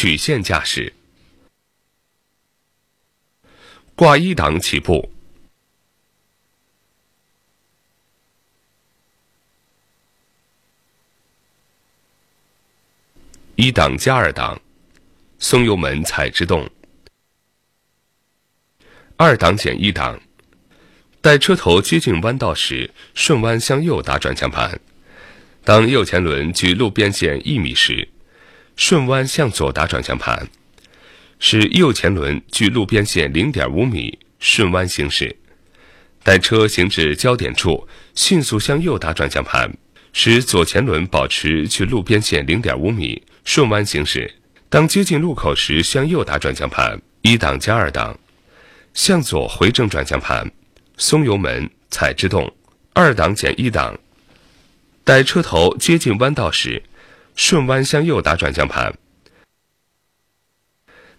曲线驾驶。挂一档起步。一档加二档，松油门踩制动。二档减一档，待车头接近弯道时，顺弯向右打转向盘。当右前轮距路边线一米时，顺弯向左打转向盘，使右前轮距路边线零点五米，顺弯行驶。待车行至交点处，迅速向右打转向盘，使左前轮保持距路边线零点五米，顺弯行驶。当接近路口时，向右打转向盘，一档加二档。向左回正转向盘，松油门踩制动，二档减一档。待车头接近弯道时，顺弯向右打转向盘。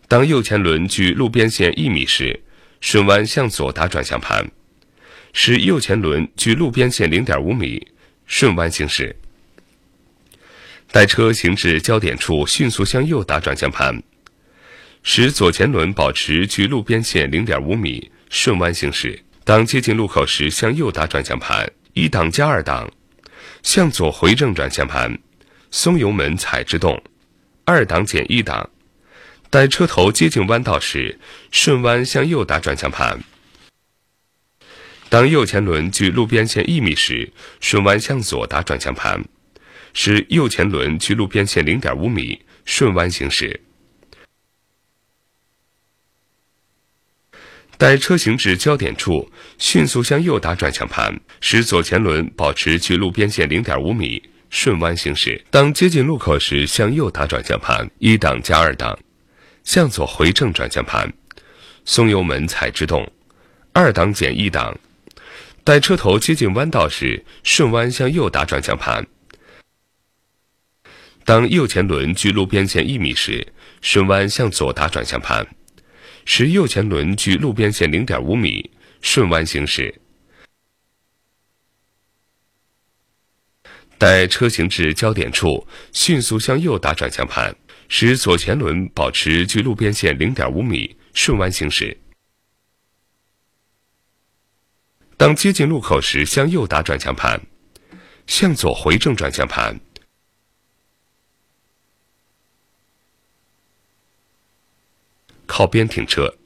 当右前轮距路边线一米时，顺弯向左打转向盘，使右前轮距路边线零点五米，顺弯行驶。待车行至交点处，迅速向右打转向盘。使左前轮保持距路边线零点五米，顺弯行驶。当接近路口时，向右打转向盘，一档加二档，向左回正转向盘，松油门踩制动，二档减一档。待车头接近弯道时，顺弯向右打转向盘。当右前轮距路边线一米时，顺弯向左打转向盘，使右前轮距路边线零点五米，顺弯行驶。待车行至交点处，迅速向右打转向盘，使左前轮保持距路边线零点五米，顺弯行驶。当接近路口时，向右打转向盘，一档加二档，向左回正转向盘，松油门踩制动，二档减一档。待车头接近弯道时，顺弯向右打转向盘。当右前轮距路边线一米时，顺弯向左打转向盘。使右前轮距路边线零点五米，顺弯行驶。待车行至交点处，迅速向右打转向盘，使左前轮保持距路边线零点五米，顺弯行驶。当接近路口时，向右打转向盘，向左回正转向盘，靠边停车。